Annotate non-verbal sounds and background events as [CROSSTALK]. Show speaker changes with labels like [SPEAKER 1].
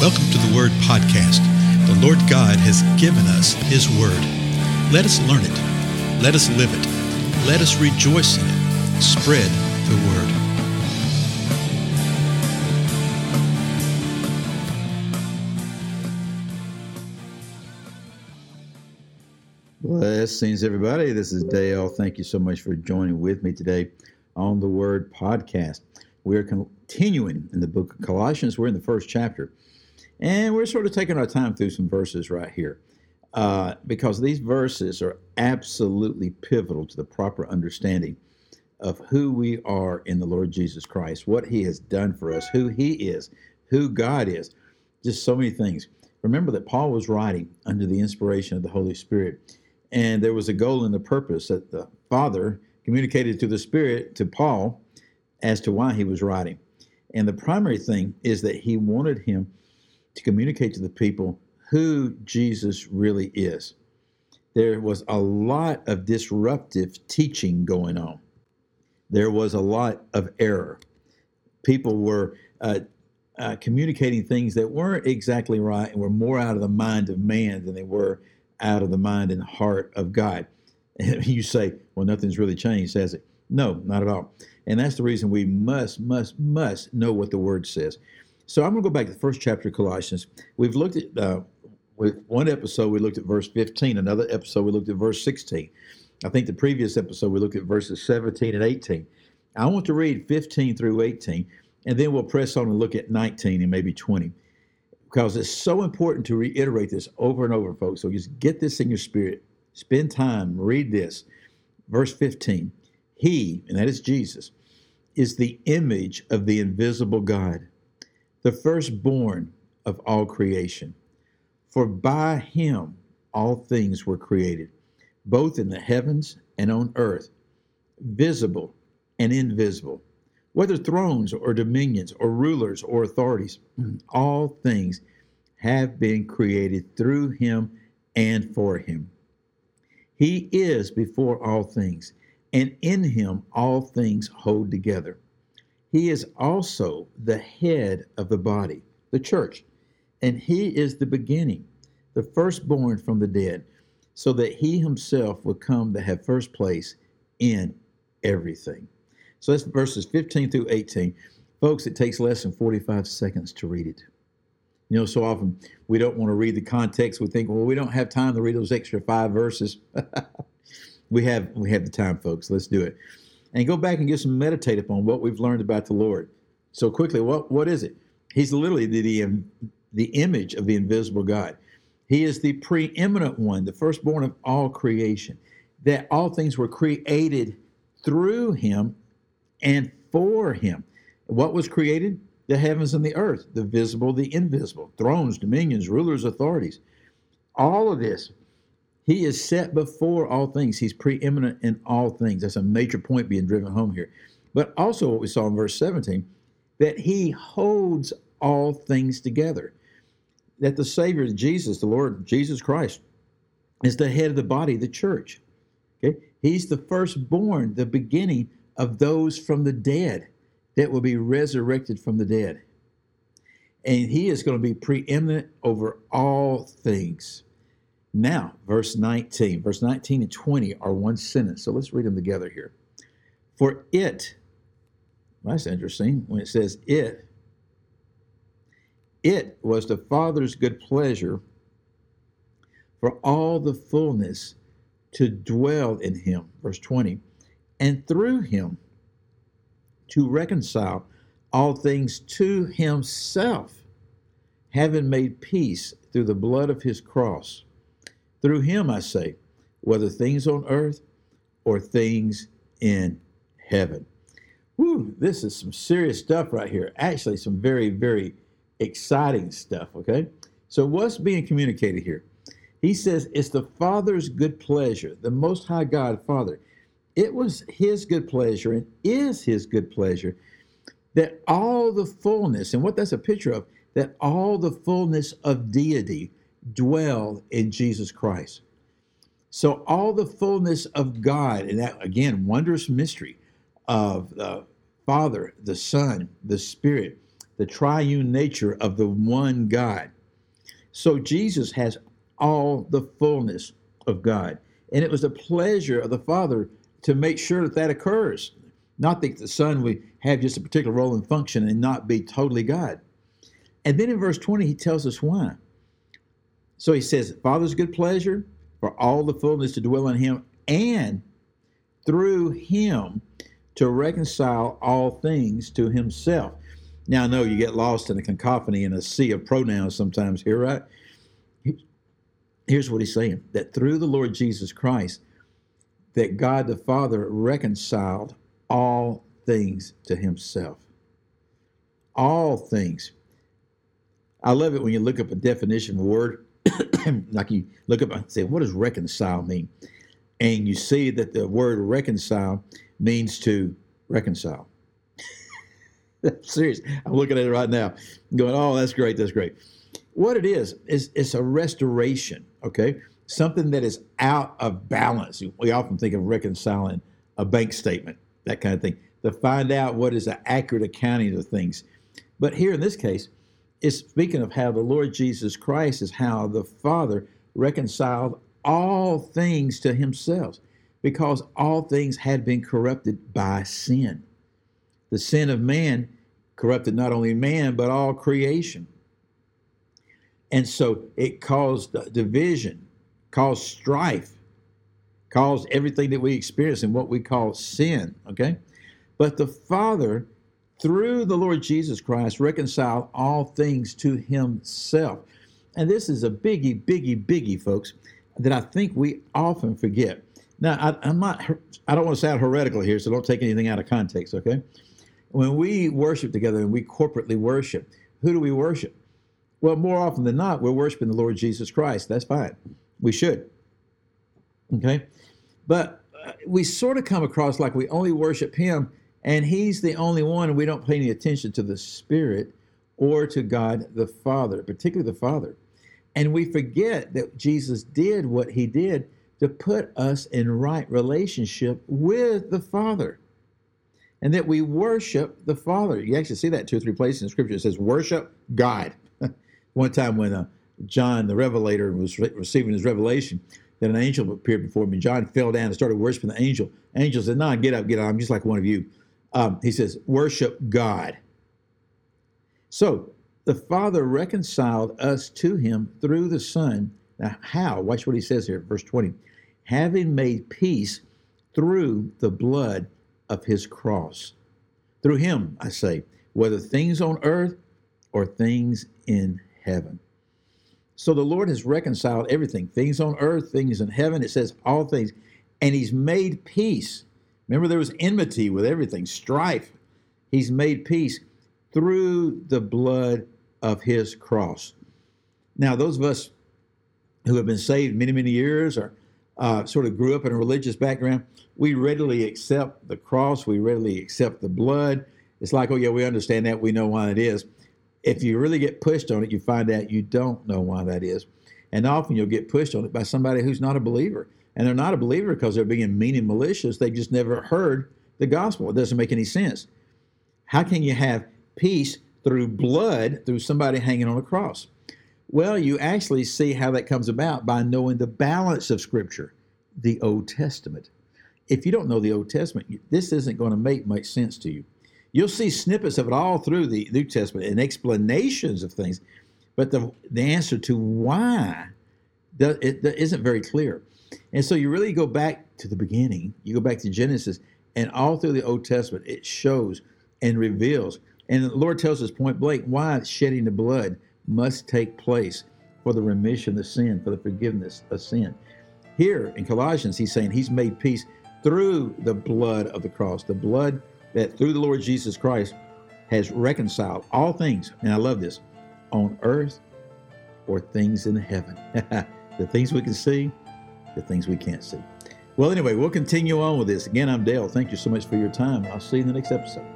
[SPEAKER 1] Welcome to the Word Podcast. The Lord God has given us His Word. Let us learn it. Let us live it. Let us rejoice in it. Spread the Word.
[SPEAKER 2] Blessings, everybody. This is Dale. Thank you so much for joining with me today on the Word Podcast. We're continuing in the book of Colossians. We're in the first chapter, and we're sort of taking our time through some verses right here uh, because these verses are absolutely pivotal to the proper understanding of who we are in the Lord Jesus Christ, what He has done for us, who He is, who God is. Just so many things. Remember that Paul was writing under the inspiration of the Holy Spirit and there was a goal and a purpose that the Father communicated to the Spirit, to Paul, as to why he was writing. And the primary thing is that he wanted him to communicate to the people who Jesus really is. There was a lot of disruptive teaching going on, there was a lot of error. People were uh, uh, communicating things that weren't exactly right and were more out of the mind of man than they were out of the mind and heart of God. And [LAUGHS] you say, well, nothing's really changed, has it? No, not at all. And that's the reason we must, must, must know what the word says. So I'm going to go back to the first chapter of Colossians. We've looked at, uh, with one episode, we looked at verse 15. Another episode, we looked at verse 16. I think the previous episode, we looked at verses 17 and 18. I want to read 15 through 18, and then we'll press on and look at 19 and maybe 20 because it's so important to reiterate this over and over, folks. So just get this in your spirit. Spend time, read this. Verse 15 He, and that is Jesus, is the image of the invisible God, the firstborn of all creation. For by him all things were created, both in the heavens and on earth, visible and invisible whether thrones or dominions or rulers or authorities, [CLEARS THROAT] all things have been created through him and for him. He is before all things, and in him all things hold together. He is also the head of the body, the church, and he is the beginning, the firstborn from the dead, so that he himself would come to have first place in everything. So that's verses 15 through 18. Folks, it takes less than 45 seconds to read it. You know, so often we don't want to read the context. We think, well, we don't have time to read those extra five verses. [LAUGHS] we have we have the time, folks. Let's do it. And go back and just meditate upon what we've learned about the Lord. So quickly, what what is it? He's literally the, the, um, the image of the invisible God. He is the preeminent one, the firstborn of all creation. That all things were created through him and for him. What was created? The heavens and the earth, the visible, the invisible, thrones, dominions, rulers, authorities. All of this, he is set before all things. He's preeminent in all things. That's a major point being driven home here. But also, what we saw in verse 17, that he holds all things together. That the Savior, Jesus, the Lord Jesus Christ, is the head of the body, the church. Okay? He's the firstborn, the beginning of those from the dead that will be resurrected from the dead. And he is going to be preeminent over all things. Now, verse 19, verse 19 and 20 are one sentence. So let's read them together here. For it, well, that's interesting when it says it, it was the Father's good pleasure for all the fullness to dwell in him. Verse 20 and through him to reconcile all things to himself, having made peace through the blood of his cross. Through him, I say, whether things on earth or things in heaven. Whew, this is some serious stuff right here. Actually, some very, very exciting stuff, okay? So, what's being communicated here? He says it's the Father's good pleasure, the Most High God, Father it was his good pleasure and is his good pleasure that all the fullness, and what that's a picture of, that all the fullness of deity dwell in Jesus Christ. So all the fullness of God, and that again, wondrous mystery of the Father, the Son, the Spirit, the triune nature of the one God. So Jesus has all the fullness of God. And it was the pleasure of the Father to make sure that that occurs. Not that the Son would have just a particular role and function and not be totally God. And then in verse 20, he tells us why. So he says, Father's good pleasure for all the fullness to dwell in him and through him to reconcile all things to himself. Now, I know you get lost in a cacophony and a sea of pronouns sometimes here, right? Here's what he's saying that through the Lord Jesus Christ, that God the Father reconciled all things to himself. All things. I love it when you look up a definition of a word, [COUGHS] like you look up and say, what does reconcile mean? And you see that the word reconcile means to reconcile. [LAUGHS] Serious. I'm looking at it right now, going, oh, that's great, that's great. What it is, is it's a restoration, okay? Something that is out of balance. We often think of reconciling a bank statement, that kind of thing, to find out what is an accurate accounting of things. But here in this case, it's speaking of how the Lord Jesus Christ is how the Father reconciled all things to himself because all things had been corrupted by sin. The sin of man corrupted not only man, but all creation. And so it caused division, caused strife, caused everything that we experience in what we call sin, okay? But the Father, through the Lord Jesus Christ, reconcile all things to himself. And this is a biggie, biggie, biggie, folks, that I think we often forget. Now, I, am not, I don't want to sound heretical here, so don't take anything out of context, okay? When we worship together and we corporately worship, who do we worship? Well, more often than not, we're worshiping the Lord Jesus Christ. That's fine. We should. Okay? But we sort of come across like we only worship Him and He's the only one, and we don't pay any attention to the Spirit or to God the Father, particularly the Father. And we forget that Jesus did what He did to put us in right relationship with the Father. And that we worship the Father. You actually see that two or three places in Scripture. It says, worship God. [LAUGHS] One time when uh, John, the Revelator, was re- receiving his revelation, that an angel appeared before him. John fell down and started worshiping the angel. Angel said, No, get up, get up. I'm just like one of you. Um, he says, Worship God. So the Father reconciled us to him through the Son. Now, how? Watch what he says here, verse 20 having made peace through the blood of his cross. Through him, I say, whether things on earth or things in heaven. So the Lord has reconciled everything things on earth, things in heaven. It says all things. And he's made peace. Remember, there was enmity with everything, strife. He's made peace through the blood of his cross. Now, those of us who have been saved many, many years or uh, sort of grew up in a religious background, we readily accept the cross, we readily accept the blood. It's like, oh, yeah, we understand that, we know why it is. If you really get pushed on it, you find out you don't know why that is. And often you'll get pushed on it by somebody who's not a believer. And they're not a believer because they're being mean and malicious. They've just never heard the gospel. It doesn't make any sense. How can you have peace through blood through somebody hanging on a cross? Well, you actually see how that comes about by knowing the balance of Scripture, the Old Testament. If you don't know the Old Testament, this isn't going to make much sense to you. You'll see snippets of it all through the New Testament and explanations of things, but the, the answer to why it, isn't very clear. And so you really go back to the beginning, you go back to Genesis, and all through the Old Testament, it shows and reveals. And the Lord tells us point blank why shedding the blood must take place for the remission of sin, for the forgiveness of sin. Here in Colossians, he's saying he's made peace through the blood of the cross, the blood that through the Lord Jesus Christ has reconciled all things, and I love this, on earth or things in heaven. [LAUGHS] the things we can see, the things we can't see. Well, anyway, we'll continue on with this. Again, I'm Dale. Thank you so much for your time. I'll see you in the next episode.